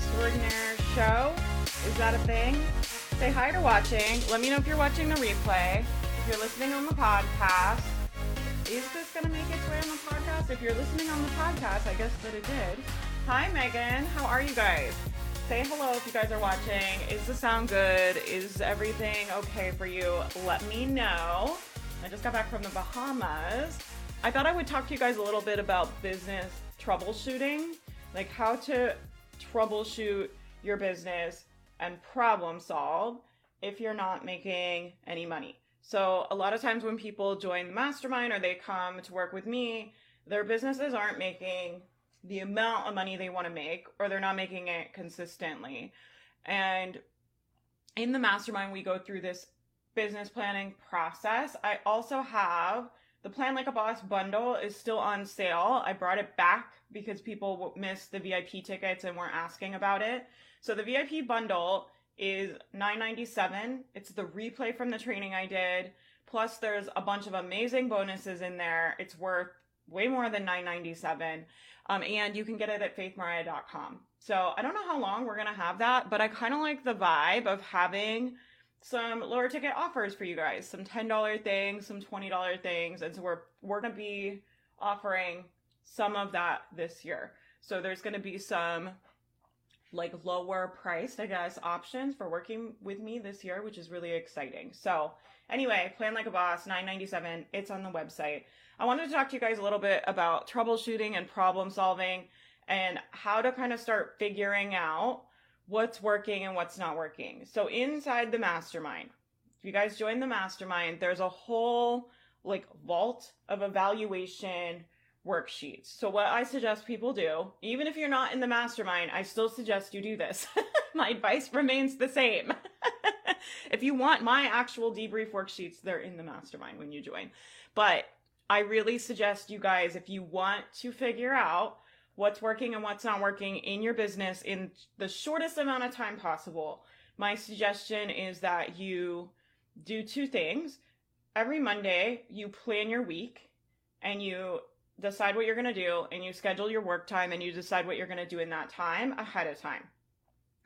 extraordinaire show. Is that a thing? Say hi to watching. Let me know if you're watching the replay. If you're listening on the podcast, is this gonna make its way on the podcast? If you're listening on the podcast, I guess that it did. Hi Megan, how are you guys? Say hello if you guys are watching. Is the sound good? Is everything okay for you? Let me know. I just got back from the Bahamas. I thought I would talk to you guys a little bit about business troubleshooting, like how to troubleshoot your business and problem solve if you're not making any money. So, a lot of times when people join the mastermind or they come to work with me, their businesses aren't making the amount of money they want to make or they're not making it consistently. And in the mastermind, we go through this business planning process. I also have the Plan Like a Boss bundle is still on sale. I brought it back because people missed the VIP tickets and weren't asking about it. So the VIP bundle is 997. It's the replay from the training I did. Plus there's a bunch of amazing bonuses in there. It's worth way more than 997. Um, and you can get it at faithmariah.com. So I don't know how long we're going to have that, but I kind of like the vibe of having some lower ticket offers for you guys, some $10 things, some $20 things. And so we're, we're going to be offering some of that this year. So there's going to be some like lower priced, I guess, options for working with me this year, which is really exciting. So anyway, plan like a boss, 997. It's on the website. I wanted to talk to you guys a little bit about troubleshooting and problem solving and how to kind of start figuring out what's working and what's not working. So inside the mastermind, if you guys join the mastermind, there's a whole like vault of evaluation worksheets. So what I suggest people do, even if you're not in the mastermind, I still suggest you do this. my advice remains the same. if you want my actual debrief worksheets, they're in the mastermind when you join. But I really suggest you guys, if you want to figure out what's working and what's not working in your business in the shortest amount of time possible, my suggestion is that you do two things. Every Monday, you plan your week and you decide what you're going to do and you schedule your work time and you decide what you're going to do in that time ahead of time.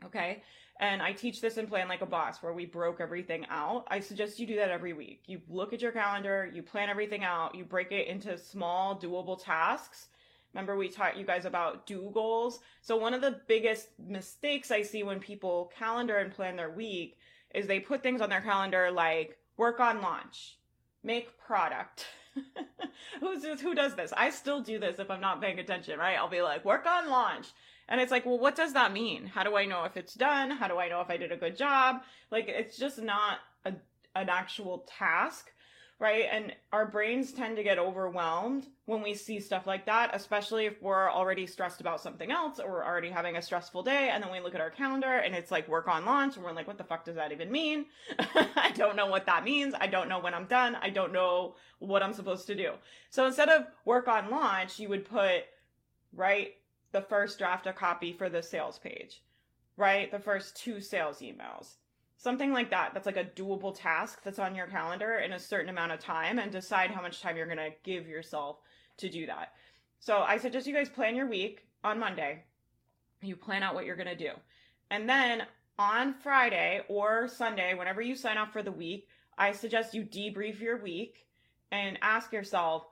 Okay? And I teach this in Plan Like a Boss, where we broke everything out. I suggest you do that every week. You look at your calendar, you plan everything out, you break it into small, doable tasks. Remember, we taught you guys about do goals. So, one of the biggest mistakes I see when people calendar and plan their week is they put things on their calendar like work on launch, make product. Who's who does this? I still do this if I'm not paying attention, right? I'll be like, work on launch, and it's like, well, what does that mean? How do I know if it's done? How do I know if I did a good job? Like, it's just not a, an actual task, right? And our brains tend to get overwhelmed when we see stuff like that, especially if we're already stressed about something else or we're already having a stressful day. And then we look at our calendar and it's like work on launch, and we're like, what the fuck does that even mean? I don't know what that means. I don't know when I'm done. I don't know what I'm supposed to do. So instead of work on launch, you would put, right? the first draft a copy for the sales page, right? The first two sales emails. Something like that. That's like a doable task that's on your calendar in a certain amount of time and decide how much time you're going to give yourself to do that. So I suggest you guys plan your week on Monday. You plan out what you're going to do. And then on Friday or Sunday, whenever you sign off for the week, I suggest you debrief your week and ask yourself,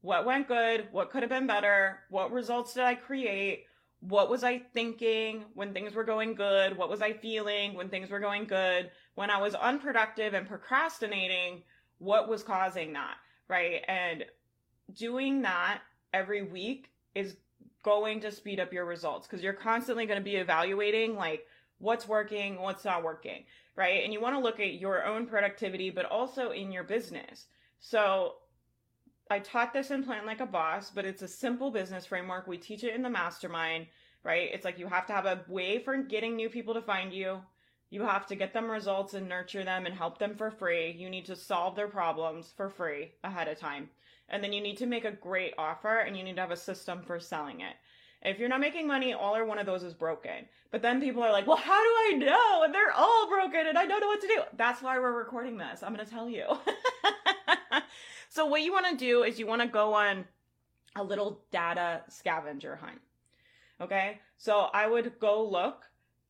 what went good, what could have been better, what results did I create, what was I thinking when things were going good, what was I feeling when things were going good, when I was unproductive and procrastinating, what was causing that, right? And doing that every week is going to speed up your results because you're constantly going to be evaluating like what's working, what's not working, right? And you want to look at your own productivity, but also in your business. So I taught this in Plan Like a Boss, but it's a simple business framework. We teach it in the mastermind, right? It's like you have to have a way for getting new people to find you. You have to get them results and nurture them and help them for free. You need to solve their problems for free ahead of time. And then you need to make a great offer and you need to have a system for selling it. If you're not making money, all or one of those is broken. But then people are like, well, how do I know? And they're all broken and I don't know what to do. That's why we're recording this. I'm going to tell you. So what you want to do is you want to go on a little data scavenger hunt. Okay. So I would go look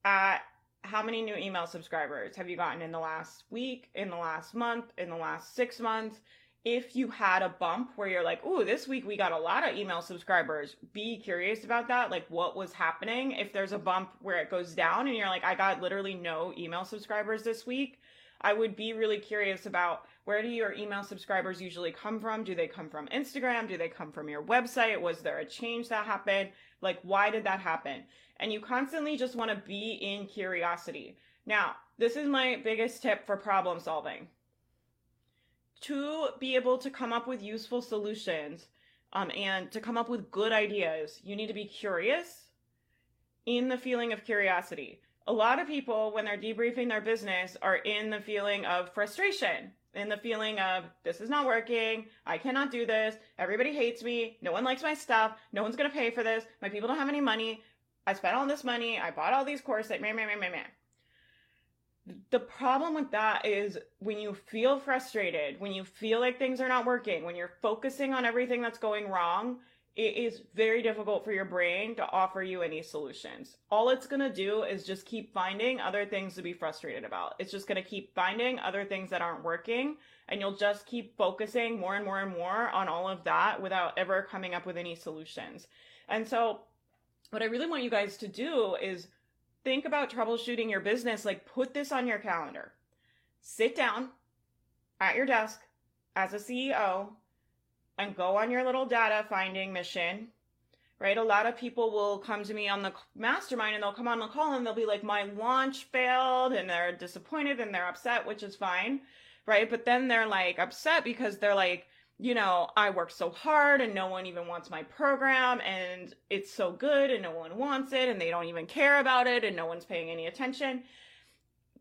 at how many new email subscribers have you gotten in the last week, in the last month, in the last six months? If you had a bump where you're like, ooh, this week we got a lot of email subscribers, be curious about that. Like, what was happening? If there's a bump where it goes down and you're like, I got literally no email subscribers this week, I would be really curious about where do your email subscribers usually come from? Do they come from Instagram? Do they come from your website? Was there a change that happened? Like, why did that happen? And you constantly just want to be in curiosity. Now, this is my biggest tip for problem solving. To be able to come up with useful solutions um, and to come up with good ideas, you need to be curious in the feeling of curiosity. A lot of people, when they're debriefing their business, are in the feeling of frustration in the feeling of this is not working, I cannot do this, everybody hates me, no one likes my stuff, no one's gonna pay for this, my people don't have any money, I spent all this money, I bought all these courses, man, man, man, man, man. The problem with that is when you feel frustrated, when you feel like things are not working, when you're focusing on everything that's going wrong, it is very difficult for your brain to offer you any solutions. All it's going to do is just keep finding other things to be frustrated about. It's just going to keep finding other things that aren't working and you'll just keep focusing more and more and more on all of that without ever coming up with any solutions. And so what I really want you guys to do is think about troubleshooting your business like put this on your calendar. Sit down at your desk as a CEO and go on your little data finding mission, right? A lot of people will come to me on the mastermind and they'll come on the call and they'll be like, my launch failed and they're disappointed and they're upset, which is fine, right? But then they're like upset because they're like, you know, I work so hard and no one even wants my program and it's so good and no one wants it and they don't even care about it and no one's paying any attention.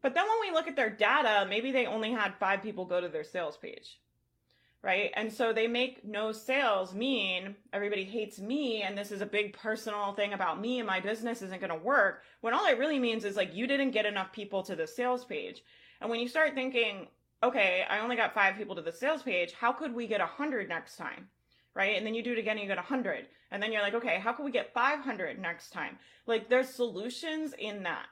But then when we look at their data, maybe they only had five people go to their sales page right? And so they make no sales mean everybody hates me and this is a big personal thing about me and my business isn't going to work. When all it really means is like you didn't get enough people to the sales page. And when you start thinking, okay, I only got five people to the sales page, how could we get a hundred next time? Right. And then you do it again and you get a hundred. And then you're like, okay, how can we get 500 next time? Like there's solutions in that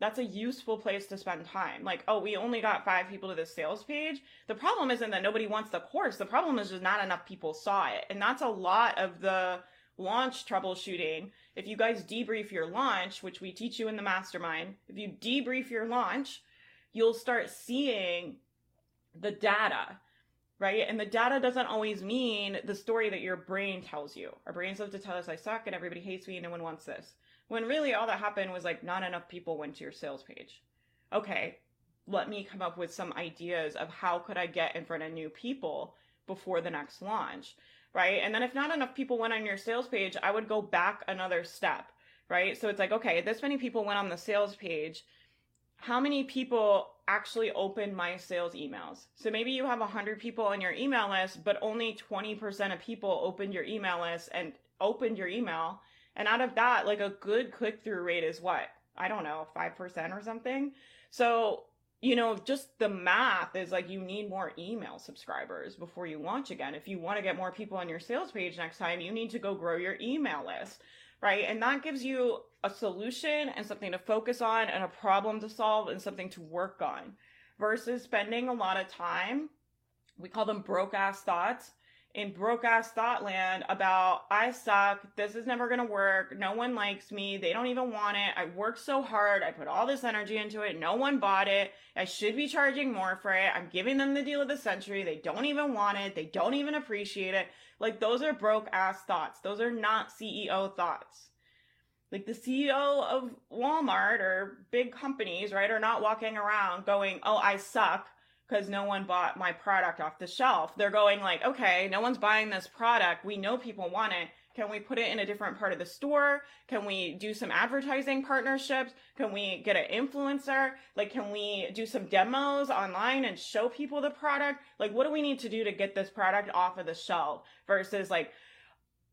that's a useful place to spend time. Like, oh, we only got five people to this sales page. The problem isn't that nobody wants the course. The problem is just not enough people saw it. And that's a lot of the launch troubleshooting. If you guys debrief your launch, which we teach you in the mastermind, if you debrief your launch, you'll start seeing the data, right? And the data doesn't always mean the story that your brain tells you. Our brains love to tell us I suck and everybody hates me and no one wants this. When really all that happened was like not enough people went to your sales page. Okay, let me come up with some ideas of how could I get in front of new people before the next launch, right? And then if not enough people went on your sales page, I would go back another step, right? So it's like, okay, this many people went on the sales page. How many people actually opened my sales emails? So maybe you have 100 people on your email list, but only 20% of people opened your email list and opened your email and out of that, like a good click through rate is what? I don't know, 5% or something. So, you know, just the math is like you need more email subscribers before you launch again. If you want to get more people on your sales page next time, you need to go grow your email list, right? And that gives you a solution and something to focus on and a problem to solve and something to work on versus spending a lot of time. We call them broke ass thoughts in broke ass thought land about I suck, this is never gonna work, no one likes me, they don't even want it, I worked so hard, I put all this energy into it, no one bought it, I should be charging more for it, I'm giving them the deal of the century, they don't even want it, they don't even appreciate it. Like those are broke ass thoughts. Those are not CEO thoughts. Like the CEO of Walmart or big companies, right, are not walking around going, oh, I suck because no one bought my product off the shelf. They're going like, okay, no one's buying this product. We know people want it. Can we put it in a different part of the store? Can we do some advertising partnerships? Can we get an influencer? Like, can we do some demos online and show people the product? Like, what do we need to do to get this product off of the shelf versus like,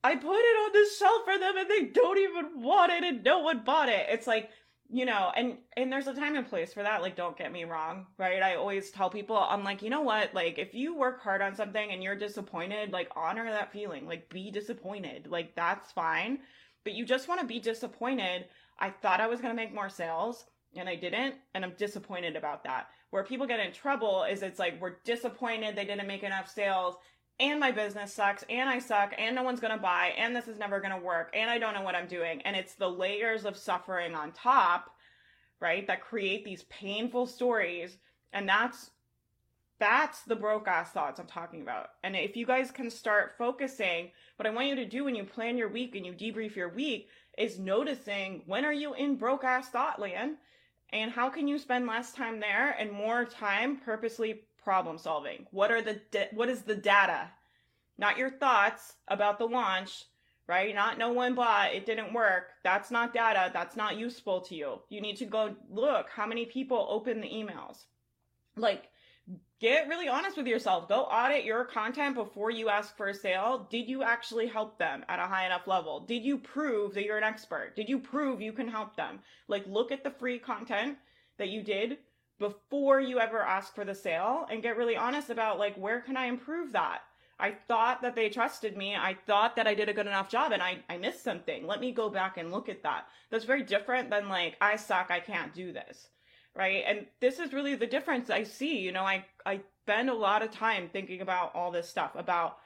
I put it on the shelf for them and they don't even want it and no one bought it. It's like, you know and and there's a time and place for that like don't get me wrong right i always tell people i'm like you know what like if you work hard on something and you're disappointed like honor that feeling like be disappointed like that's fine but you just want to be disappointed. I thought I was going to make more sales and I didn't, and I'm disappointed about that. Where people get in trouble is it's like we're disappointed they didn't make enough sales, and my business sucks, and I suck, and no one's gonna buy, and this is never gonna work, and I don't know what I'm doing. And it's the layers of suffering on top, right, that create these painful stories. And that's that's the broke ass thoughts I'm talking about. And if you guys can start focusing, what I want you to do when you plan your week and you debrief your week is noticing when are you in broke ass thought land and how can you spend less time there and more time purposely problem solving? What are the da- what is the data? Not your thoughts about the launch, right? Not no one bought, it didn't work. That's not data. That's not useful to you. You need to go look how many people open the emails. Like get really honest with yourself. Go audit your content before you ask for a sale. Did you actually help them at a high enough level? Did you prove that you're an expert? Did you prove you can help them? Like, look at the free content that you did before you ever ask for the sale and get really honest about, like, where can I improve that? I thought that they trusted me. I thought that I did a good enough job and I, I missed something. Let me go back and look at that. That's very different than like, I suck. I can't do this right? And this is really the difference I see. You know, I I spend a lot of time thinking about all this stuff about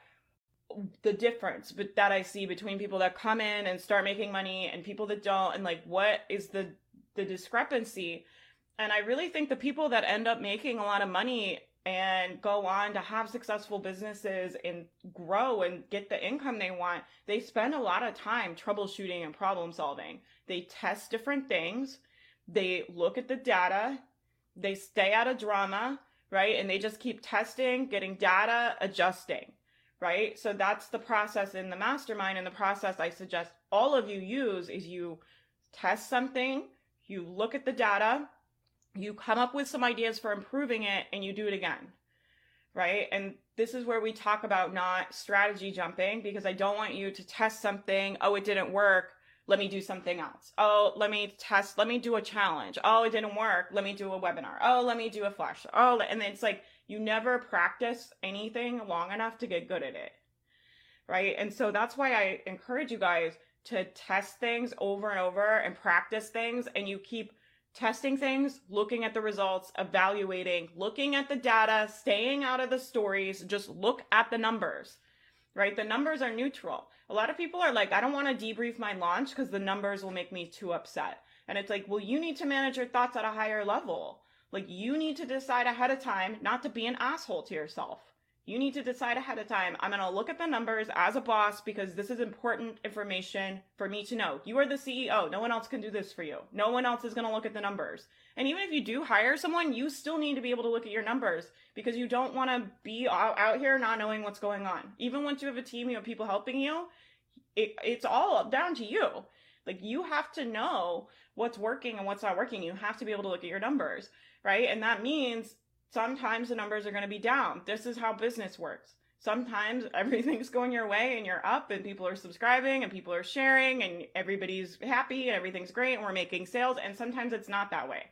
the difference but that I see between people that come in and start making money and people that don't and like what is the the discrepancy and I really think the people that end up making a lot of money and go on to have successful businesses and grow and get the income they want, they spend a lot of time troubleshooting and problem solving. They test different things they look at the data, they stay out of drama, right? And they just keep testing, getting data, adjusting, right? So that's the process in the mastermind. And the process I suggest all of you use is you test something, you look at the data, you come up with some ideas for improving it, and you do it again, right? And this is where we talk about not strategy jumping because I don't want you to test something, oh, it didn't work let me do something else. Oh, let me test, let me do a challenge. Oh, it didn't work. Let me do a webinar. Oh, let me do a flash. Oh, and it's like you never practice anything long enough to get good at it. Right. And so that's why I encourage you guys to test things over and over and practice things and you keep testing things, looking at the results, evaluating, looking at the data, staying out of the stories, just look at the numbers. Right? The numbers are neutral a lot of people are like, I don't want to debrief my launch because the numbers will make me too upset. And it's like, well, you need to manage your thoughts at a higher level. Like, you need to decide ahead of time not to be an asshole to yourself. You need to decide ahead of time. I'm going to look at the numbers as a boss because this is important information for me to know. You are the CEO. No one else can do this for you. No one else is going to look at the numbers. And even if you do hire someone, you still need to be able to look at your numbers because you don't want to be out here not knowing what's going on. Even once you have a team, you have people helping you, it, it's all down to you. Like you have to know what's working and what's not working. You have to be able to look at your numbers, right? And that means sometimes the numbers are going to be down. This is how business works. Sometimes everything's going your way and you're up and people are subscribing and people are sharing and everybody's happy and everything's great and we're making sales. And sometimes it's not that way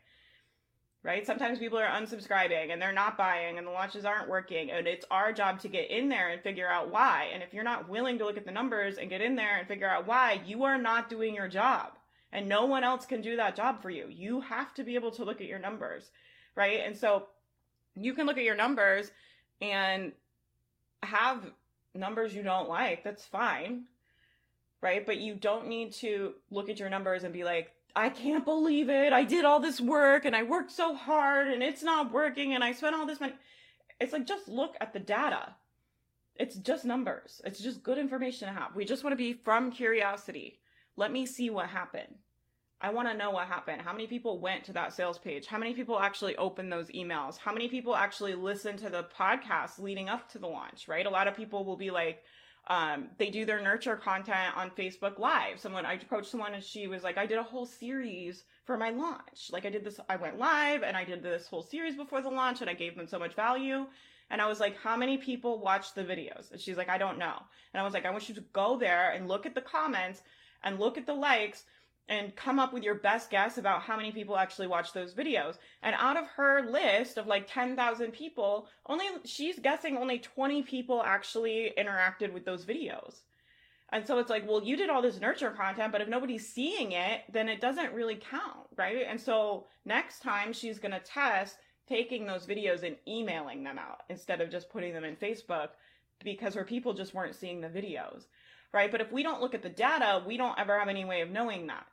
right? Sometimes people are unsubscribing and they're not buying and the launches aren't working. And it's our job to get in there and figure out why. And if you're not willing to look at the numbers and get in there and figure out why, you are not doing your job. And no one else can do that job for you. You have to be able to look at your numbers, right? And so you can look at your numbers and have numbers you don't like. That's fine. Right. But you don't need to look at your numbers and be like, I can't believe it. I did all this work and I worked so hard and it's not working and I spent all this money. It's like, just look at the data. It's just numbers. It's just good information to have. We just want to be from curiosity. Let me see what happened. I want to know what happened. How many people went to that sales page? How many people actually opened those emails? How many people actually listened to the podcast leading up to the launch, right? A lot of people will be like, um, they do their nurture content on Facebook Live. Someone I approached someone and she was like, I did a whole series for my launch. Like I did this, I went live and I did this whole series before the launch and I gave them so much value. And I was like, how many people watched the videos? And she's like, I don't know. And I was like, I want you to go there and look at the comments and look at the likes and come up with your best guess about how many people actually watch those videos. And out of her list of like 10,000 people, only she's guessing only 20 people actually interacted with those videos. And so it's like, well, you did all this nurture content, but if nobody's seeing it, then it doesn't really count, right? And so next time she's going to test taking those videos and emailing them out instead of just putting them in Facebook because her people just weren't seeing the videos, right? But if we don't look at the data, we don't ever have any way of knowing that.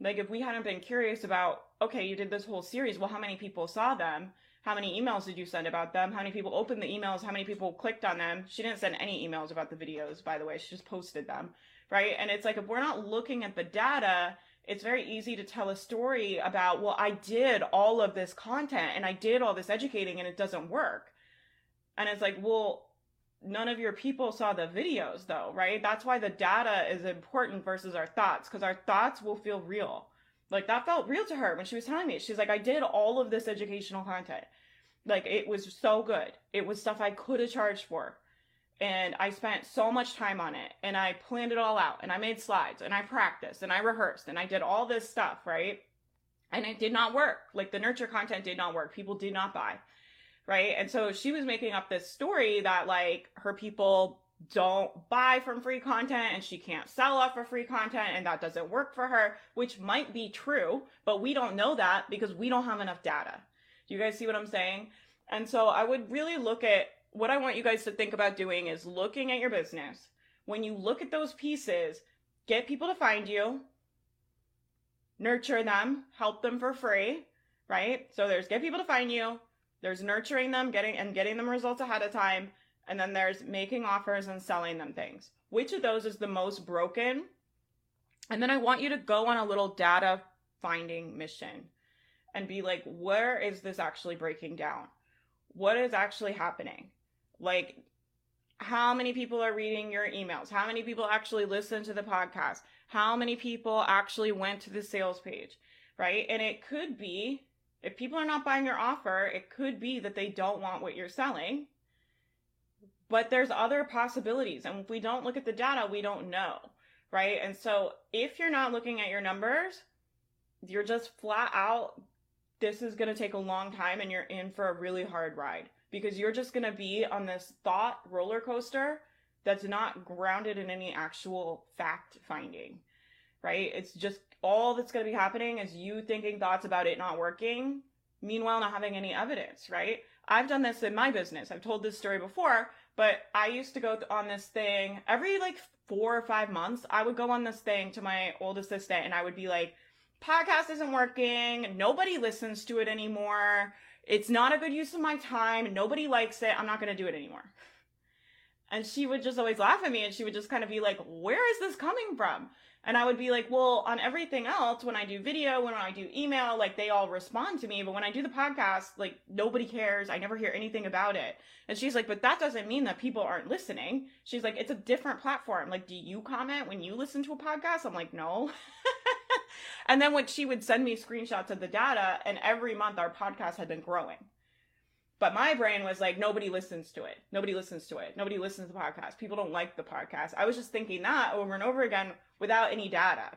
Like if we hadn't been curious about, okay, you did this whole series, well, how many people saw them? How many emails did you send about them? How many people opened the emails? How many people clicked on them? She didn't send any emails about the videos, by the way. She just posted them, right? And it's like if we're not looking at the data, it's very easy to tell a story about, well, I did all of this content and I did all this educating and it doesn't work. And it's like, well, none of your people saw the videos though, right? That's why the data is important versus our thoughts because our thoughts will feel real. Like that felt real to her when she was telling me. She's like, I did all of this educational content. Like it was so good. It was stuff I could have charged for. And I spent so much time on it and I planned it all out and I made slides and I practiced and I rehearsed and I did all this stuff, right? And it did not work. Like the nurture content did not work. People did not buy right? And so she was making up this story that like her people don't buy from free content and she can't sell off of free content and that doesn't work for her, which might be true, but we don't know that because we don't have enough data. Do you guys see what I'm saying? And so I would really look at what I want you guys to think about doing is looking at your business. When you look at those pieces, get people to find you, nurture them, help them for free, right? So there's get people to find you, there's nurturing them, getting and getting them results ahead of time, and then there's making offers and selling them things. Which of those is the most broken? And then I want you to go on a little data finding mission and be like, where is this actually breaking down? What is actually happening? Like, how many people are reading your emails? How many people actually listen to the podcast? How many people actually went to the sales page? Right? And it could be if people are not buying your offer, it could be that they don't want what you're selling. But there's other possibilities. And if we don't look at the data, we don't know. Right. And so if you're not looking at your numbers, you're just flat out, this is going to take a long time and you're in for a really hard ride because you're just going to be on this thought roller coaster that's not grounded in any actual fact finding. Right. It's just all that's going to be happening is you thinking thoughts about it not working, meanwhile, not having any evidence, right? I've done this in my business. I've told this story before, but I used to go on this thing every like four or five months. I would go on this thing to my old assistant and I would be like, podcast isn't working. Nobody listens to it anymore. It's not a good use of my time. Nobody likes it. I'm not going to do it anymore. And she would just always laugh at me and she would just kind of be like, where is this coming from? And I would be like, well, on everything else, when I do video, when I do email, like they all respond to me. But when I do the podcast, like nobody cares. I never hear anything about it. And she's like, but that doesn't mean that people aren't listening. She's like, it's a different platform. Like, do you comment when you listen to a podcast? I'm like, no. and then when she would send me screenshots of the data, and every month our podcast had been growing. But my brain was like, nobody listens to it. Nobody listens to it. Nobody listens to the podcast. People don't like the podcast. I was just thinking that over and over again without any data.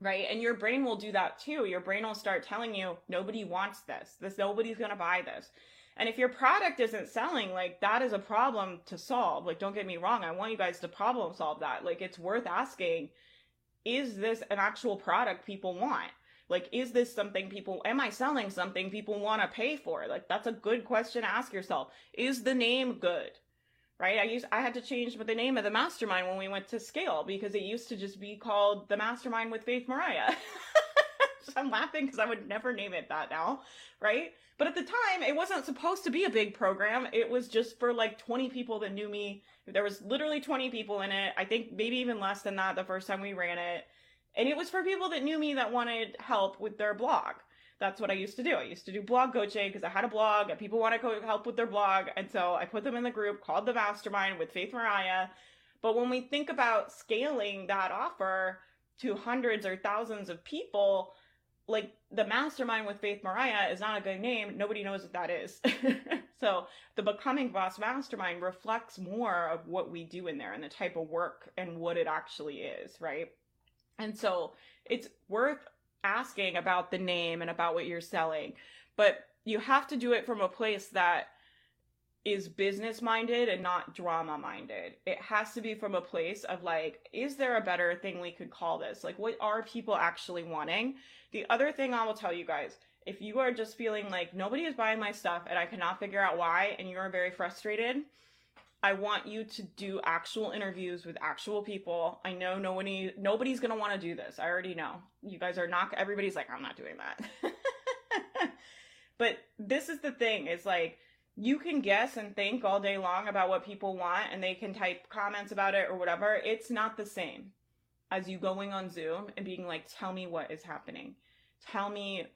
Right. And your brain will do that too. Your brain will start telling you, nobody wants this. This, nobody's going to buy this. And if your product isn't selling, like that is a problem to solve. Like, don't get me wrong. I want you guys to problem solve that. Like, it's worth asking, is this an actual product people want? Like, is this something people, am I selling something people want to pay for? Like, that's a good question to ask yourself. Is the name good? Right? I used, I had to change the name of the mastermind when we went to scale because it used to just be called the mastermind with Faith Mariah. I'm laughing because I would never name it that now, right? But at the time, it wasn't supposed to be a big program. It was just for like 20 people that knew me. There was literally 20 people in it. I think maybe even less than that the first time we ran it. And it was for people that knew me that wanted help with their blog. That's what I used to do. I used to do blog coaching because I had a blog and people wanted to help with their blog. And so I put them in the group called the Mastermind with Faith Mariah. But when we think about scaling that offer to hundreds or thousands of people, like the mastermind with Faith Mariah is not a good name. Nobody knows what that is. so the Becoming Boss Mastermind reflects more of what we do in there and the type of work and what it actually is, right? And so it's worth asking about the name and about what you're selling. But you have to do it from a place that is business minded and not drama minded. It has to be from a place of like, is there a better thing we could call this? Like, what are people actually wanting? The other thing I will tell you guys if you are just feeling like nobody is buying my stuff and I cannot figure out why, and you are very frustrated, I want you to do actual interviews with actual people. I know nobody nobody's gonna want to do this. I already know. You guys are not everybody's like, I'm not doing that. but this is the thing, is like you can guess and think all day long about what people want and they can type comments about it or whatever. It's not the same as you going on Zoom and being like, tell me what is happening. Tell me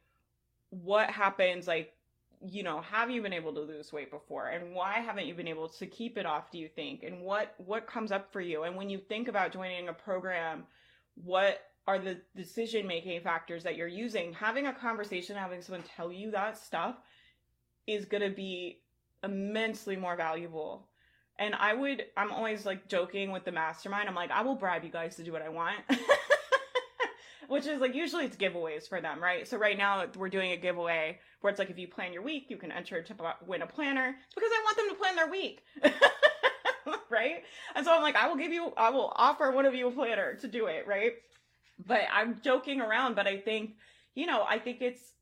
what happens. Like, you know, have you been able to lose weight before? And why haven't you been able to keep it off, do you think? And what what comes up for you? And when you think about joining a program, what are the decision making factors that you're using? Having a conversation, having someone tell you that stuff is going to be immensely more valuable. And I would, I'm always like joking with the mastermind. I'm like, I will bribe you guys to do what I want. Which is like usually it's giveaways for them, right? So right now we're doing a giveaway where it's like if you plan your week, you can enter to win a planner. It's because I want them to plan their week. right? And so I'm like, I will give you, I will offer one of you a planner to do it, right? But I'm joking around, but I think, you know, I think it's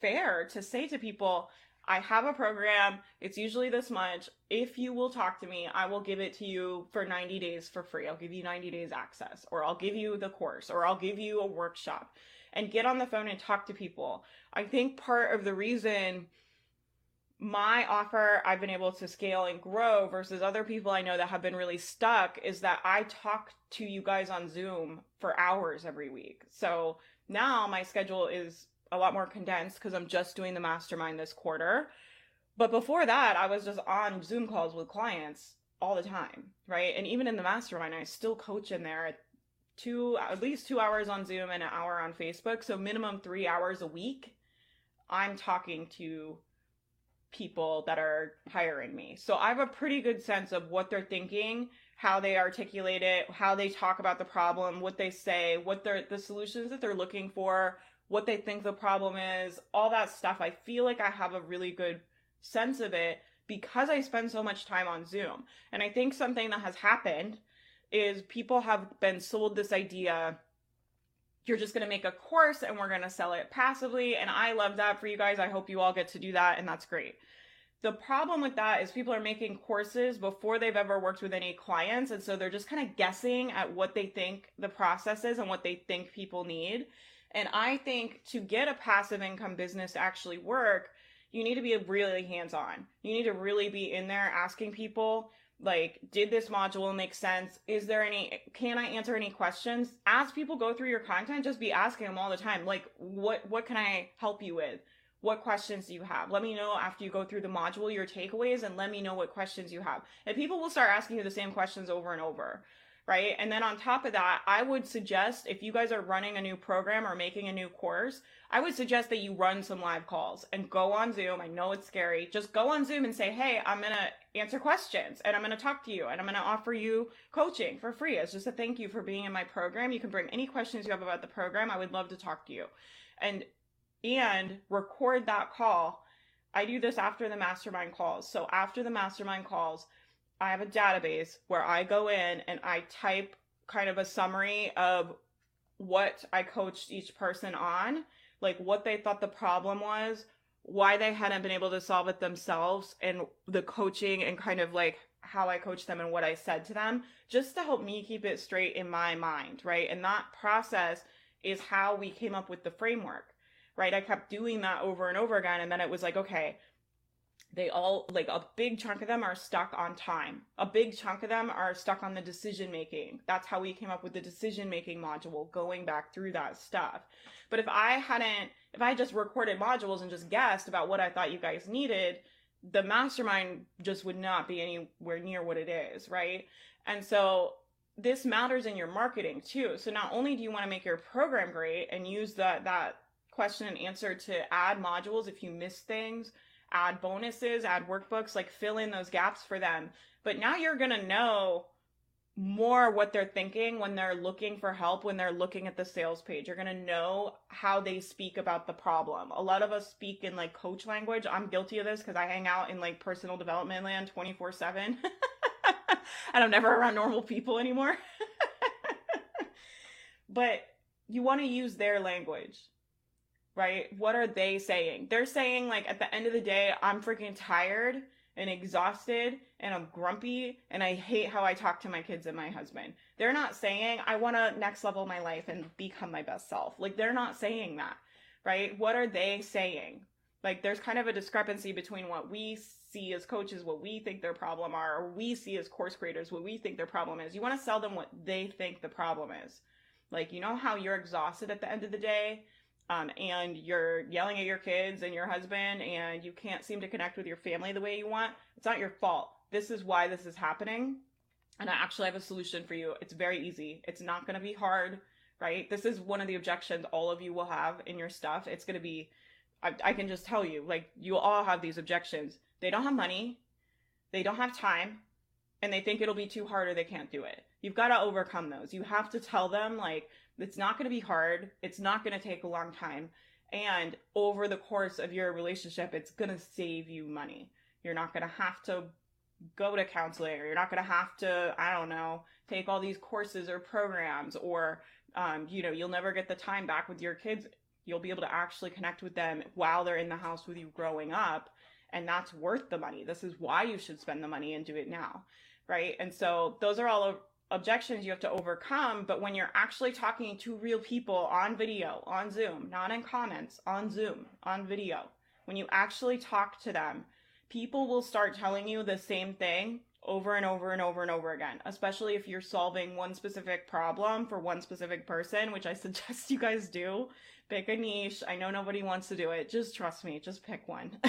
fair to say to people, I have a program. It's usually this much. If you will talk to me, I will give it to you for 90 days for free. I'll give you 90 days access, or I'll give you the course, or I'll give you a workshop and get on the phone and talk to people. I think part of the reason my offer I've been able to scale and grow versus other people I know that have been really stuck is that I talk to you guys on Zoom for hours every week. So now my schedule is a lot more condensed because I'm just doing the mastermind this quarter. But before that, I was just on Zoom calls with clients all the time, right? And even in the mastermind, I still coach in there at two, at least two hours on Zoom and an hour on Facebook. So minimum three hours a week. I'm talking to people that are hiring me. So I have a pretty good sense of what they're thinking, how they articulate it, how they talk about the problem, what they say, what they're the solutions that they're looking for, what they think the problem is, all that stuff. I feel like I have a really good sense of it because I spend so much time on Zoom. And I think something that has happened is people have been sold this idea you're just going to make a course and we're going to sell it passively. And I love that for you guys. I hope you all get to do that, and that's great. The problem with that is people are making courses before they've ever worked with any clients. And so they're just kind of guessing at what they think the process is and what they think people need. And I think to get a passive income business to actually work, you need to be really hands on. You need to really be in there asking people, like, did this module make sense? Is there any, can I answer any questions? As people go through your content, just be asking them all the time, like, what, what can I help you with? What questions do you have? Let me know after you go through the module your takeaways and let me know what questions you have. And people will start asking you the same questions over and over right? And then on top of that, I would suggest if you guys are running a new program or making a new course, I would suggest that you run some live calls and go on Zoom. I know it's scary. Just go on Zoom and say, hey, I'm going to answer questions and I'm going to talk to you and I'm going to offer you coaching for free as just a thank you for being in my program. You can bring any questions you have about the program. I would love to talk to you. And and record that call. I do this after the mastermind calls. So after the mastermind calls, I have a database where I go in and I type kind of a summary of what I coached each person on, like what they thought the problem was, why they hadn't been able to solve it themselves, and the coaching and kind of like how I coached them and what I said to them, just to help me keep it straight in my mind, right? And that process is how we came up with the framework, right? I kept doing that over and over again. And then it was like, okay, they all like a big chunk of them are stuck on time. A big chunk of them are stuck on the decision making that's how we came up with the decision making module going back through that stuff. But if i hadn't if i just recorded modules and just guessed about what i thought you guys needed the mastermind just would not be anywhere near what it is right? And so this matters in your marketing too. So not only do you want to make your program great and use that that question and answer to add modules if you miss things add bonuses, add workbooks, like fill in those gaps for them. But now you're going to know more what they're thinking when they're looking for help, when they're looking at the sales page. You're going to know how they speak about the problem. A lot of us speak in like coach language. I'm guilty of this because I hang out in like personal development land 24 7. and I'm never around normal people anymore. but you want to use their language, right? What are they saying? They're saying, like, at the end of the day, I'm freaking tired and exhausted and I'm grumpy and I hate how I talk to my kids and my husband. They're not saying I want to next level my life and become my best self. Like they're not saying that, right? What are they saying? Like there's kind of a discrepancy between what we see as coaches, what we think their problem are, or we see as course creators, what we think their problem is. You want to sell them what they think the problem is. Like you know how you're exhausted at the end of the day um, and you're yelling at your kids and your husband and you can't seem to connect with your family the way you want, it's not your fault. This is why this is happening. And I actually have a solution for you. It's very easy. It's not going to be hard, right? This is one of the objections all of you will have in your stuff. It's going to be, I, I can just tell you, like, you all have these objections. They don't have money, they don't have time, and they think it'll be too hard or they can't do it. You've got to overcome those. You have to tell them, like, it's not going to be hard. It's not going to take a long time. And over the course of your relationship, it's going to save you money. You're not going to have to go to counseling or you're not going to have to, I don't know, take all these courses or programs or, um, you know, you'll never get the time back with your kids. You'll be able to actually connect with them while they're in the house with you growing up. And that's worth the money. This is why you should spend the money and do it now. Right. And so those are all objections you have to overcome. But when you're actually talking to real people on video, on Zoom, not in comments, on Zoom, on video, when you actually talk to them, people will start telling you the same thing over and over and over and over again, especially if you're solving one specific problem for one specific person, which I suggest you guys do. Pick a niche. I know nobody wants to do it. Just trust me, just pick one.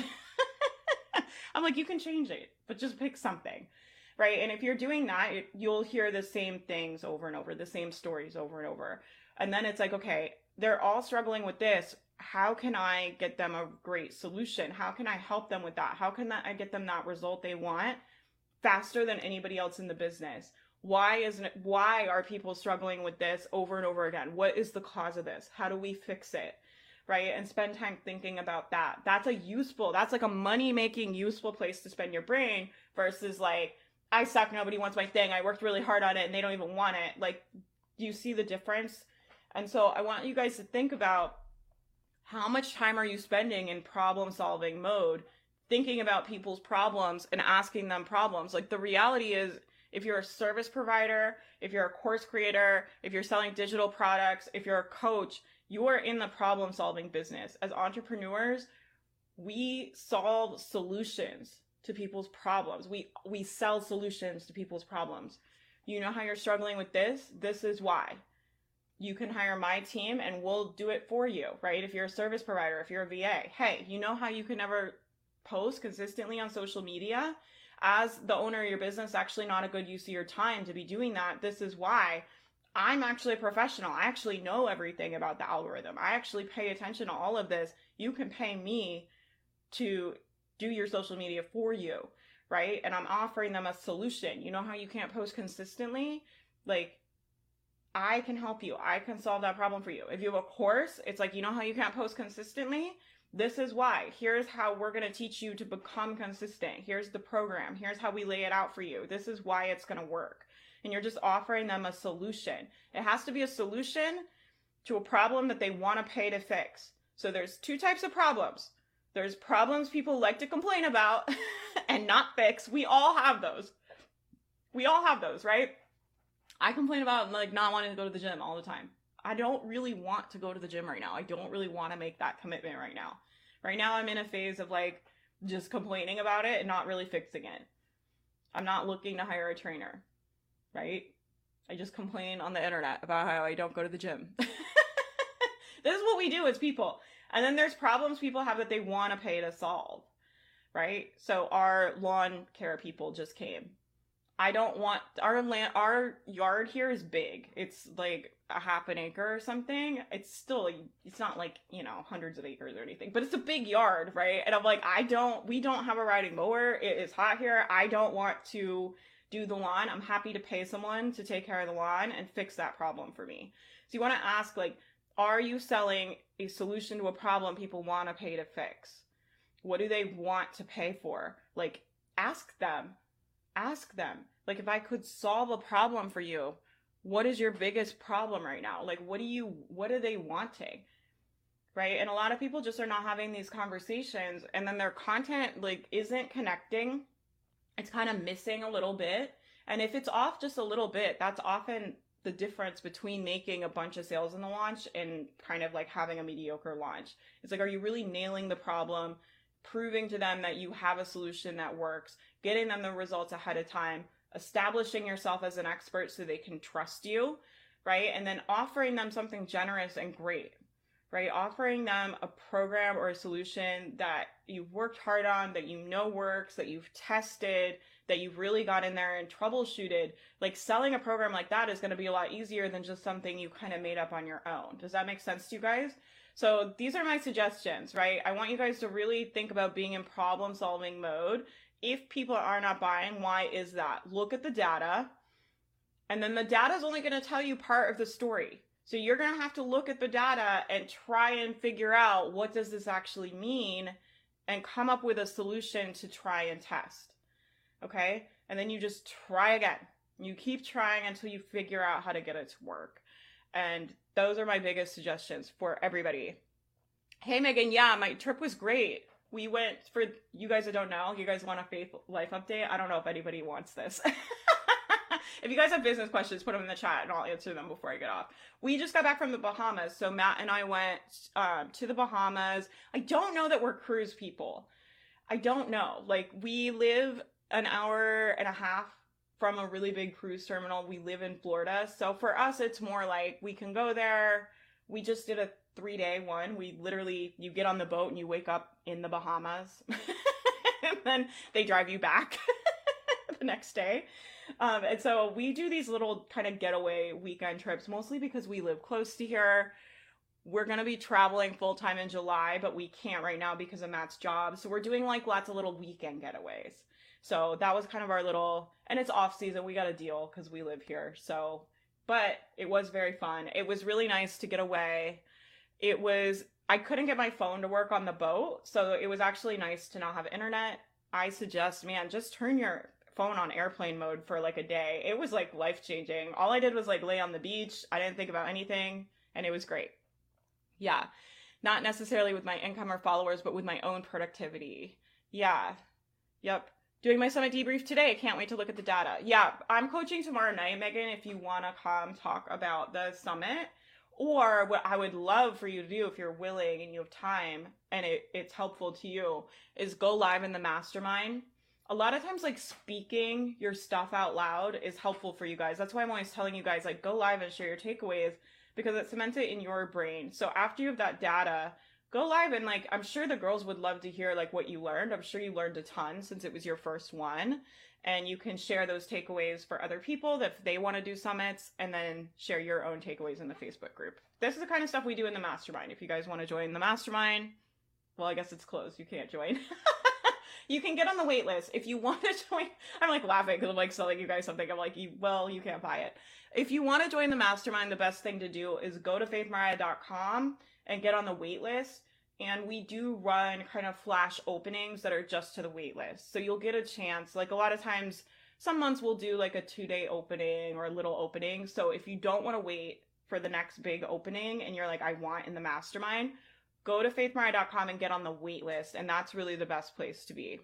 I'm like, you can change it, but just pick something right? And if you're doing that, it, you'll hear the same things over and over, the same stories over and over. And then it's like, okay, they're all struggling with this. How can I get them a great solution? How can I help them with that? How can that, I get them that result they want faster than anybody else in the business? Why isn't it, why are people struggling with this over and over again? What is the cause of this? How do we fix it? right? And spend time thinking about that. That's a useful, that's like a money making, useful place to spend your brain versus like, I suck, nobody wants my thing. I worked really hard on it and they don't even want it. Like, do you see the difference? And so I want you guys to think about how much time are you spending in problem solving mode, thinking about people's problems and asking them problems. Like, the reality is, if you're a service provider, if you're a course creator, if you're selling digital products, if you're a coach, you are in the problem solving business. As entrepreneurs, we solve solutions to people's problems. We we sell solutions to people's problems. You know how you're struggling with this? This is why. You can hire my team and we'll do it for you, right? If you're a service provider, if you're a VA. Hey, you know how you can never post consistently on social media? As the owner of your business, actually not a good use of your time to be doing that. This is why I'm actually a professional. I actually know everything about the algorithm. I actually pay attention to all of this. You can pay me to do your social media for you, right? And I'm offering them a solution. You know how you can't post consistently? Like, I can help you. I can solve that problem for you. If you have a course, it's like, you know how you can't post consistently? This is why. Here's how we're going to teach you to become consistent. Here's the program. Here's how we lay it out for you. This is why it's going to work. And you're just offering them a solution. It has to be a solution to a problem that they want to pay to fix. So there's two types of problems there's problems people like to complain about and not fix. We all have those. We all have those, right? I complain about like not wanting to go to the gym all the time. I don't really want to go to the gym right now. I don't really want to make that commitment right now. Right now I'm in a phase of like just complaining about it and not really fixing it. I'm not looking to hire a trainer, right? I just complain on the internet about how I don't go to the gym. this is what we do as people. And then there's problems people have that they want to pay to solve, right? So our lawn care people just came. I don't want our land, our yard here is big. It's like a half an acre or something. It's still, it's not like, you know, hundreds of acres or anything, but it's a big yard, right? And I'm like, I don't, we don't have a riding mower. It is hot here. I don't want to do the lawn, I'm happy to pay someone to take care of the lawn and fix that problem for me. So you want to ask like, are you selling a solution to a problem people want to pay to fix? What do they want to pay for? Like, ask them. Ask them. Like, if I could solve a problem for you, what is your biggest problem right now? Like, what do you, what are they wanting? Right. And a lot of people just are not having these conversations and then their content like isn't connecting. It's kind of missing a little bit. And if it's off just a little bit, that's often the difference between making a bunch of sales in the launch and kind of like having a mediocre launch. It's like, are you really nailing the problem, proving to them that you have a solution that works, getting them the results ahead of time, establishing yourself as an expert so they can trust you, right? And then offering them something generous and great, right? Offering them a program or a solution that you've worked hard on, that you know works, that you've tested, that you've really got in there and troubleshooted. Like selling a program like that is going to be a lot easier than just something you kind of made up on your own. Does that make sense to you guys? So these are my suggestions, right? I want you guys to really think about being in problem solving mode if people are not buying, why is that? Look at the data. And then the data is only going to tell you part of the story. So you're going to have to look at the data and try and figure out what does this actually mean and come up with a solution to try and test. Okay? And then you just try again. You keep trying until you figure out how to get it to work. And those are my biggest suggestions for everybody. Hey Megan, yeah, my trip was great we went for you guys that don't know, you guys want a faith life update. I don't know if anybody wants this. if you guys have business questions, put them in the chat and I'll answer them before I get off. We just got back from the Bahamas, so Matt and I went um, to the Bahamas. I don't know that we're cruise people. I don't know. Like we live an hour and a half from a really big cruise terminal. We live in Florida, so for us, it's more like we can go there. We just did a three day one. We literally, you get on the boat and you wake up in the Bahamas. and then they drive you back the next day. Um, and so we do these little kind of getaway weekend trips, mostly because we live close to here. We're going to be traveling full time in July, but we can't right now because of Matt's job. So we're doing like lots of little weekend getaways. So that was kind of our little, and it's off season. We got a deal because we live here. So, but it was very fun. It was really nice to get away it was I couldn't get my phone to work on the boat, so it was actually nice to not have internet. I suggest, man, just turn your phone on airplane mode for like a day. It was like life changing. All I did was like lay on the beach. I didn't think about anything, and it was great. Yeah. Not necessarily with my income or followers, but with my own productivity. Yeah. Yep. Doing my summit debrief today. I can't wait to look at the data. Yeah, I'm coaching tomorrow night, Megan, if you want to come talk about the summit. Or what I would love for you to do if you're willing and you have time and it, it's helpful to you is go live in the mastermind. A lot of times, like speaking your stuff out loud is helpful for you guys. That's why I'm always telling you guys, like, go live and share your takeaways because it cements it in your brain. So after you have that data, go live and like I'm sure the girls would love to hear like what you learned. I'm sure you learned a ton since it was your first one and you can share those takeaways for other people if they want to do summits and then share your own takeaways in the Facebook group. This is the kind of stuff we do in the mastermind. If you guys want to join the mastermind, well, I guess it's closed. You can't join. you can get on the wait list. If you want to join, I'm like laughing because I'm like selling you guys something. I'm like, well, you can't buy it. If you want to join the mastermind, the best thing to do is go to faithmariah.com and get on the wait list and we do run kind of flash openings that are just to the wait list. So you'll get a chance. Like a lot of times, some months we'll do like a two day opening or a little opening. So if you don't want to wait for the next big opening and you're like, I want in the mastermind, go to faithmariah.com and get on the wait list. And that's really the best place to be.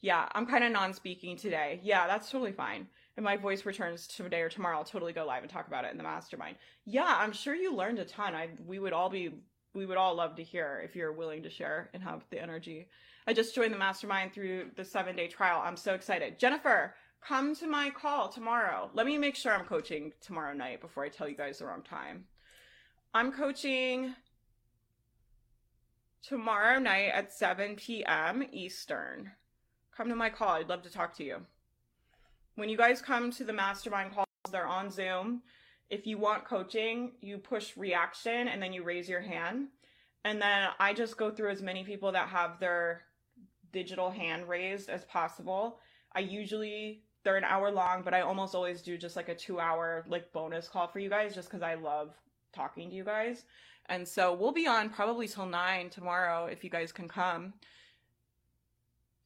Yeah, I'm kind of non speaking today. Yeah, that's totally fine. If my voice returns today or tomorrow, I'll totally go live and talk about it in the mastermind. Yeah, I'm sure you learned a ton. I we would all be we would all love to hear if you're willing to share and have the energy. I just joined the mastermind through the seven day trial. I'm so excited. Jennifer, come to my call tomorrow. Let me make sure I'm coaching tomorrow night before I tell you guys the wrong time. I'm coaching tomorrow night at 7 p.m. Eastern. Come to my call. I'd love to talk to you. When you guys come to the mastermind calls, they're on Zoom if you want coaching, you push reaction and then you raise your hand. And then I just go through as many people that have their digital hand raised as possible. I usually they're an hour long, but I almost always do just like a two hour like bonus call for you guys just because I love talking to you guys. And so we'll be on probably till nine tomorrow if you guys can come.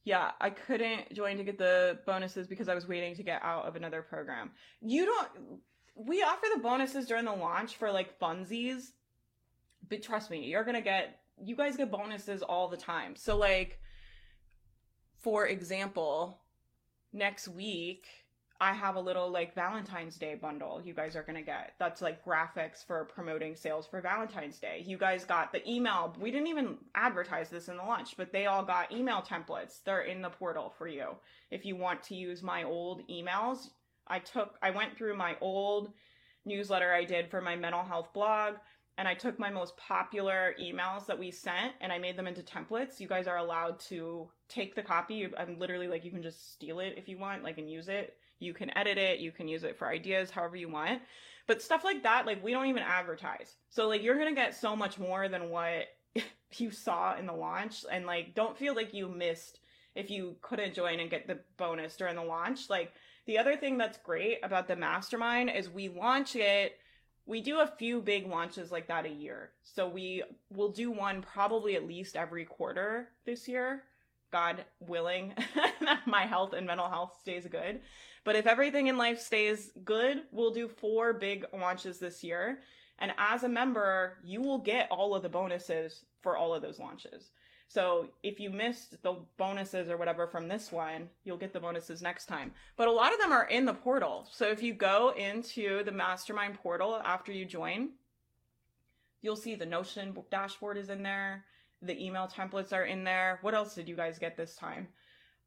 Yeah, I couldn't join to get the bonuses because I was waiting to get out of another program. You don't we offer the bonuses during the launch for like funsies. But trust me, you're gonna get you guys get bonuses all the time. So like for example, next week I have a little like Valentine's Day bundle you guys are going to get. That's like graphics for promoting sales for Valentine's Day. You guys got the email. We didn't even advertise this in the launch, but they all got email templates. They're in the portal for you. If you want to use my old emails, I took I went through my old newsletter I did for my mental health blog and I took my most popular emails that we sent and I made them into templates. You guys are allowed to take the copy. I'm literally like you can just steal it if you want, like and use it you can edit it, you can use it for ideas however you want. But stuff like that, like we don't even advertise. So like you're gonna get so much more than what you saw in the launch. And like don't feel like you missed if you couldn't join and get the bonus during the launch. Like the other thing that's great about the mastermind is we launch it we do a few big launches like that a year. So we will do one probably at least every quarter this year. God willing, my health and mental health stays good. But if everything in life stays good, we'll do four big launches this year. And as a member, you will get all of the bonuses for all of those launches. So if you missed the bonuses or whatever from this one, you'll get the bonuses next time. But a lot of them are in the portal. So if you go into the mastermind portal after you join, you'll see the Notion dashboard is in there. The email templates are in there. What else did you guys get this time?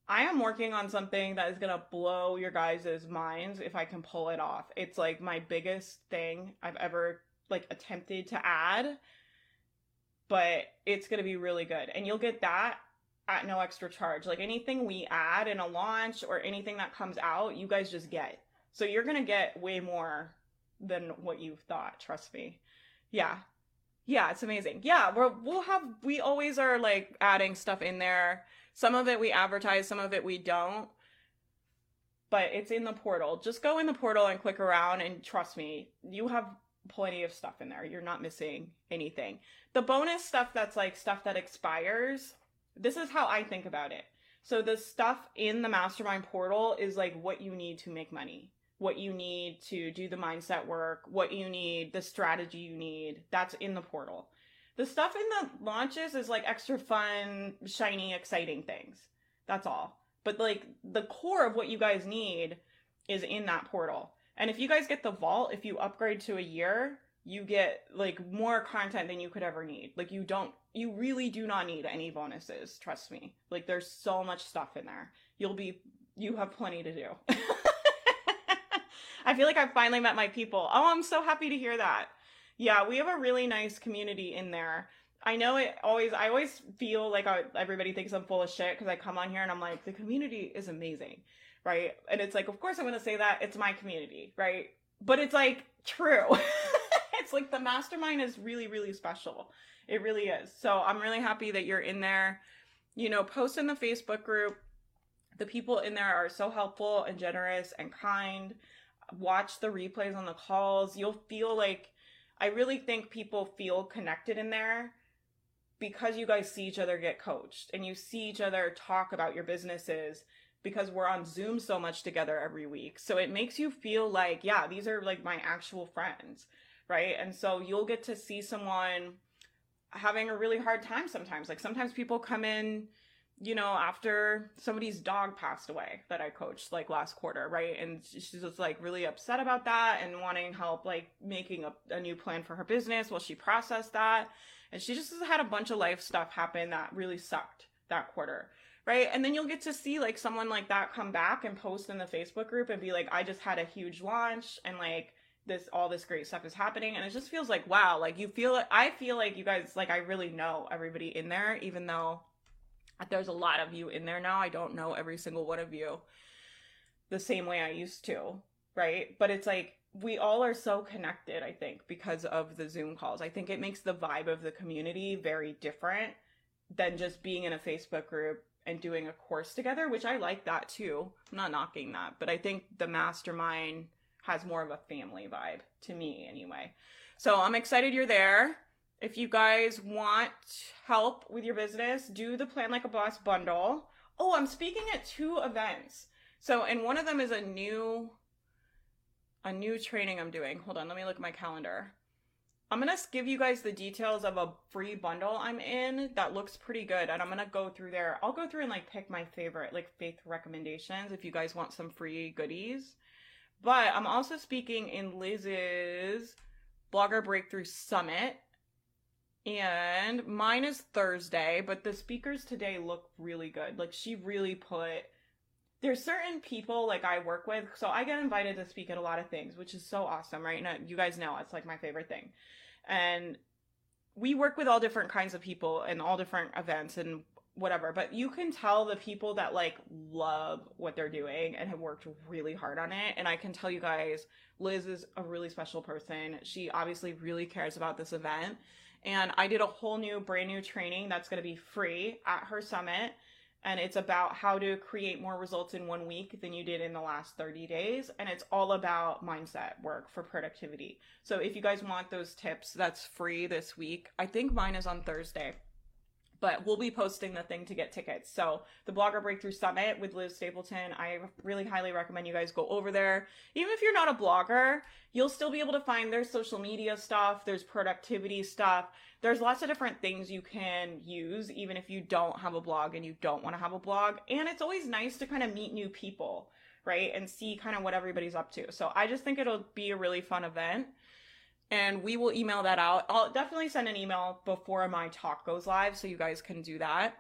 I am working on something that is gonna blow your guys' minds if I can pull it off. It's like my biggest thing I've ever like attempted to add, but it's gonna be really good. And you'll get that at no extra charge. Like anything we add in a launch or anything that comes out, you guys just get. So you're gonna get way more than what you thought, trust me. Yeah. Yeah, it's amazing. Yeah, we're, we'll have, we always are like adding stuff in there some of it we advertise, some of it we don't. But it's in the portal. Just go in the portal and click around and trust me, you have plenty of stuff in there. You're not missing anything. The bonus stuff that's like stuff that expires, this is how I think about it. So the stuff in the mastermind portal is like what you need to make money, what you need to do the mindset work, what you need, the strategy you need. That's in the portal. The stuff in the launches is like extra fun, shiny, exciting things. That's all. But like the core of what you guys need is in that portal. And if you guys get the vault, if you upgrade to a year, you get like more content than you could ever need. Like you don't you really do not need any bonuses, trust me. Like there's so much stuff in there. You'll be you have plenty to do. I feel like I've finally met my people. Oh, I'm so happy to hear that. Yeah, we have a really nice community in there. I know it always, I always feel like I, everybody thinks I'm full of shit because I come on here and I'm like, the community is amazing, right? And it's like, of course I'm going to say that. It's my community, right? But it's like true. it's like the mastermind is really, really special. It really is. So I'm really happy that you're in there. You know, post in the Facebook group. The people in there are so helpful and generous and kind. Watch the replays on the calls. You'll feel like I really think people feel connected in there because you guys see each other get coached and you see each other talk about your businesses because we're on Zoom so much together every week. So it makes you feel like, yeah, these are like my actual friends, right? And so you'll get to see someone having a really hard time sometimes. Like sometimes people come in you know, after somebody's dog passed away that I coached like last quarter, right? And she's just like really upset about that and wanting help, like making a, a new plan for her business while she processed that. And she just had a bunch of life stuff happen that really sucked that quarter, right? And then you'll get to see like someone like that come back and post in the Facebook group and be like, I just had a huge launch and like, this all this great stuff is happening and it just feels like wow like you feel i feel like you guys like i really know everybody in there even though there's a lot of you in there now. I don't know every single one of you the same way I used to, right? But it's like we all are so connected, I think, because of the Zoom calls. I think it makes the vibe of the community very different than just being in a Facebook group and doing a course together, which I like that too. I'm not knocking that, but I think the mastermind has more of a family vibe to me anyway. So I'm excited you're there. If you guys want help with your business, do the Plan Like a Boss bundle. Oh, I'm speaking at two events. So, and one of them is a new a new training I'm doing. Hold on, let me look at my calendar. I'm gonna give you guys the details of a free bundle I'm in that looks pretty good, and I'm gonna go through there. I'll go through and like pick my favorite like faith recommendations if you guys want some free goodies. But I'm also speaking in Liz's Blogger Breakthrough Summit, and mine is Thursday. But the speakers today look really good. Like she really put there's certain people like I work with, so I get invited to speak at a lot of things, which is so awesome, right? Now you guys know it's like my favorite thing. And we work with all different kinds of people and all different events and whatever, but you can tell the people that like love what they're doing and have worked really hard on it. And I can tell you guys, Liz is a really special person. She obviously really cares about this event. And I did a whole new, brand new training that's going to be free at her summit. And it's about how to create more results in one week than you did in the last 30 days. And it's all about mindset work for productivity. So if you guys want those tips that's free this week. I think mine is on thursday but we'll be posting the thing to get tickets. So the Blogger Breakthrough Summit with Liz Stapleton, I really highly recommend you guys go over there. Even if you're not a blogger, you'll still be able to find there's social media stuff, there's productivity stuff, there's lots of different things you can use, even if you don't have a blog and you don't want to have a blog. And it's always nice to kind of meet new people, right? And see kind of what everybody's up to. So I just think it'll be a really fun event and we will email that out. I'll definitely send an email before my talk goes live so you guys can do that.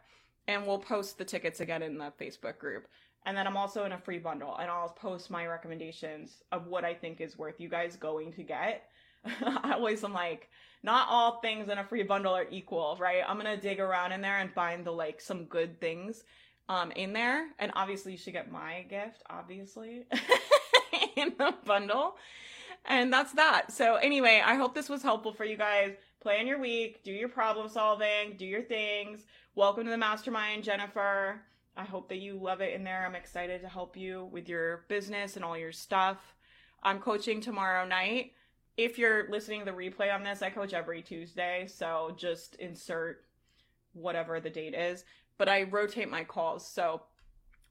And we'll post the tickets again in the Facebook group. And then I'm also in a free bundle and I'll post my recommendations of what I think is worth you guys going to get. I always am like, not all things in a free bundle are equal, right? I'm gonna dig around in there and find the like some good things um in there. And obviously you should get my gift, obviously, in the bundle and that's that. So anyway, I hope this was helpful for you guys. Plan your week, do your problem solving, do your things. Welcome to the mastermind, Jennifer. I hope that you love it in there. I'm excited to help you with your business and all your stuff. I'm coaching tomorrow night. If you're listening to the replay on this, I coach every Tuesday, so just insert whatever the date is. But I rotate my calls. So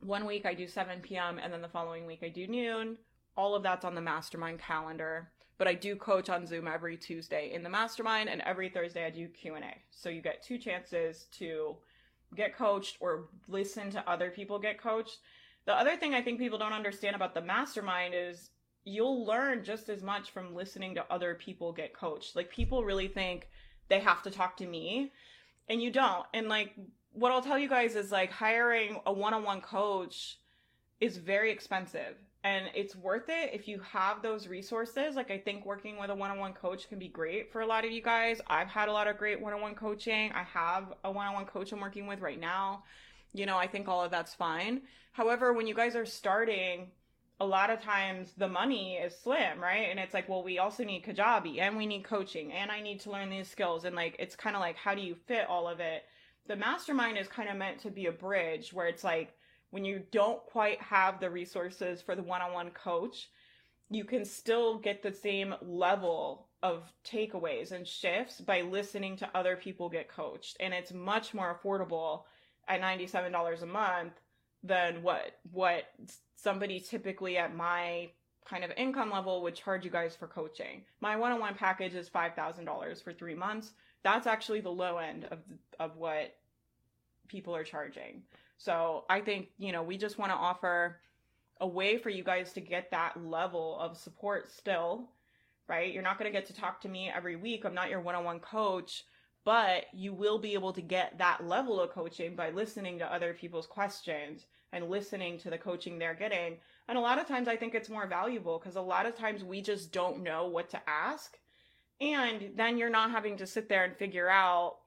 one week I do 7 p.m. and then the following week I do noon all of that's on the mastermind calendar but i do coach on zoom every tuesday in the mastermind and every thursday i do q&a so you get two chances to get coached or listen to other people get coached. The other thing i think people don't understand about the mastermind is you'll learn just as much from listening to other people get coached. Like people really think they have to talk to me and you don't. And like what i'll tell you guys is like hiring a one-on-one coach is very expensive and it's worth it if you have those resources. Like I think working with a one-on-one coach can be great for a lot of you guys. I've had a lot of great one-on-one coaching. I have a one-on-one coach I'm working with right now. You know, I think all of that's fine. However, when you guys are starting, a lot of times the money is slim, right? And it's like, well, we also need Kajabi and we need coaching and I need to learn these skills. And like, it's kind of like, how do you fit all of it? The mastermind is kind of meant to be a bridge where it's like, when you don't quite have the resources for the one-on-one coach, you can still get the same level of takeaways and shifts by listening to other people get coached and it's much more affordable at $97 a month than what what somebody typically at my kind of income level would charge you guys for coaching. My one-on-one package is $5,000 for 3 months. That's actually the low end of of what people are charging. So I think, you know, we just want to offer a way for you guys to get that level of support still, right? You're not going to get to talk to me every week. I'm not your one on one coach, but you will be able to get that level of coaching by listening to other people's questions and listening to the coaching they're getting. And a lot of times I think it's more valuable because a lot of times we just don't know what to ask. And then you're not having to sit there and figure out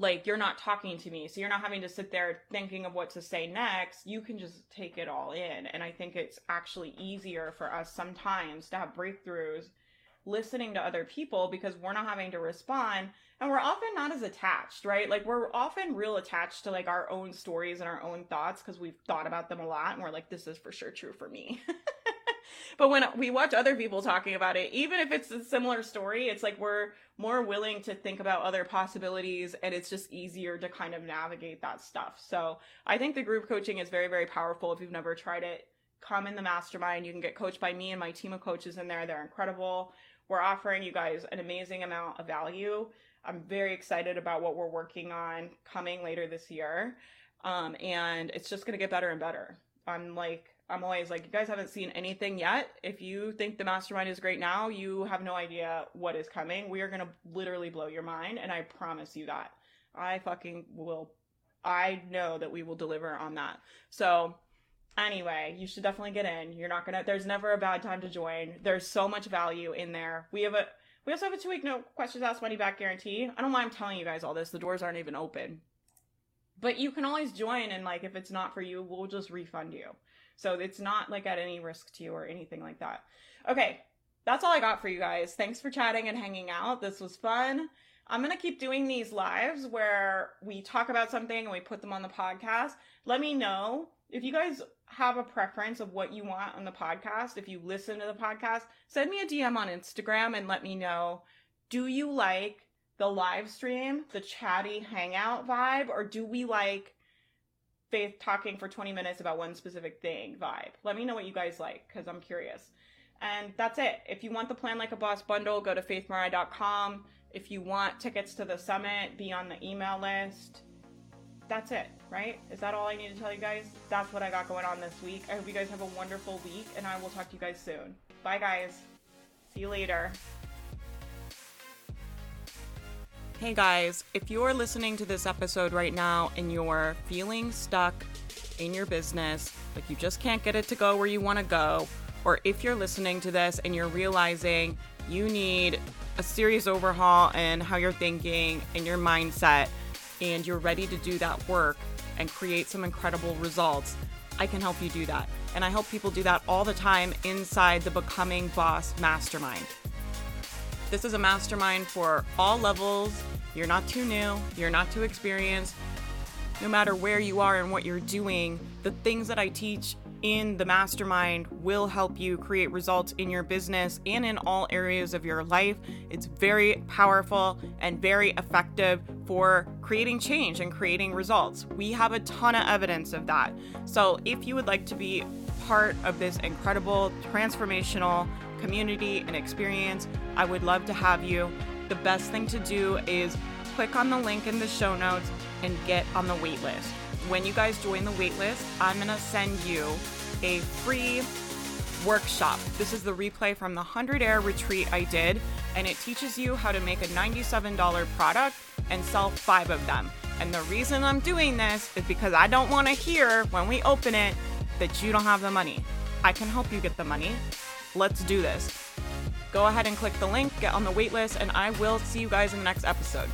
like you're not talking to me so you're not having to sit there thinking of what to say next you can just take it all in and i think it's actually easier for us sometimes to have breakthroughs listening to other people because we're not having to respond and we're often not as attached, right? Like we're often real attached to like our own stories and our own thoughts because we've thought about them a lot and we're like, this is for sure true for me. but when we watch other people talking about it, even if it's a similar story, it's like we're more willing to think about other possibilities and it's just easier to kind of navigate that stuff. So I think the group coaching is very, very powerful. If you've never tried it, come in the mastermind. You can get coached by me and my team of coaches in there. They're incredible. We're offering you guys an amazing amount of value. I'm very excited about what we're working on coming later this year. Um, and it's just going to get better and better. I'm like, I'm always like, you guys haven't seen anything yet. If you think the mastermind is great now, you have no idea what is coming. We are going to literally blow your mind. And I promise you that. I fucking will. I know that we will deliver on that. So, anyway, you should definitely get in. You're not going to, there's never a bad time to join. There's so much value in there. We have a, we also have a two week no questions asked money back guarantee. I don't mind telling you guys all this. The doors aren't even open. But you can always join and like if it's not for you, we'll just refund you. So it's not like at any risk to you or anything like that. Okay, that's all I got for you guys. Thanks for chatting and hanging out. This was fun. I'm going to keep doing these lives where we talk about something and we put them on the podcast. Let me know if you guys have a preference of what you want on the podcast. If you listen to the podcast, send me a DM on Instagram and let me know. Do you like the live stream, the chatty hangout vibe, or do we like Faith talking for 20 minutes about one specific thing vibe? Let me know what you guys like because I'm curious. And that's it. If you want the Plan Like a Boss bundle, go to faithmariah.com. If you want tickets to the summit, be on the email list. That's it, right? Is that all I need to tell you guys? That's what I got going on this week. I hope you guys have a wonderful week, and I will talk to you guys soon. Bye, guys. See you later. Hey guys, if you're listening to this episode right now and you're feeling stuck in your business, like you just can't get it to go where you want to go, or if you're listening to this and you're realizing you need a serious overhaul in how you're thinking and your mindset, and you're ready to do that work and create some incredible results, I can help you do that. And I help people do that all the time inside the Becoming Boss Mastermind. This is a mastermind for all levels. You're not too new, you're not too experienced. No matter where you are and what you're doing, the things that I teach in the mastermind will help you create results in your business and in all areas of your life. It's very powerful and very effective for creating change and creating results. We have a ton of evidence of that. So, if you would like to be part of this incredible transformational community and experience, I would love to have you. The best thing to do is click on the link in the show notes and get on the waitlist. When you guys join the waitlist, I'm going to send you a free workshop. This is the replay from the 100 Air retreat I did, and it teaches you how to make a $97 product and sell five of them. And the reason I'm doing this is because I don't want to hear when we open it that you don't have the money. I can help you get the money. Let's do this. Go ahead and click the link, get on the waitlist, and I will see you guys in the next episode.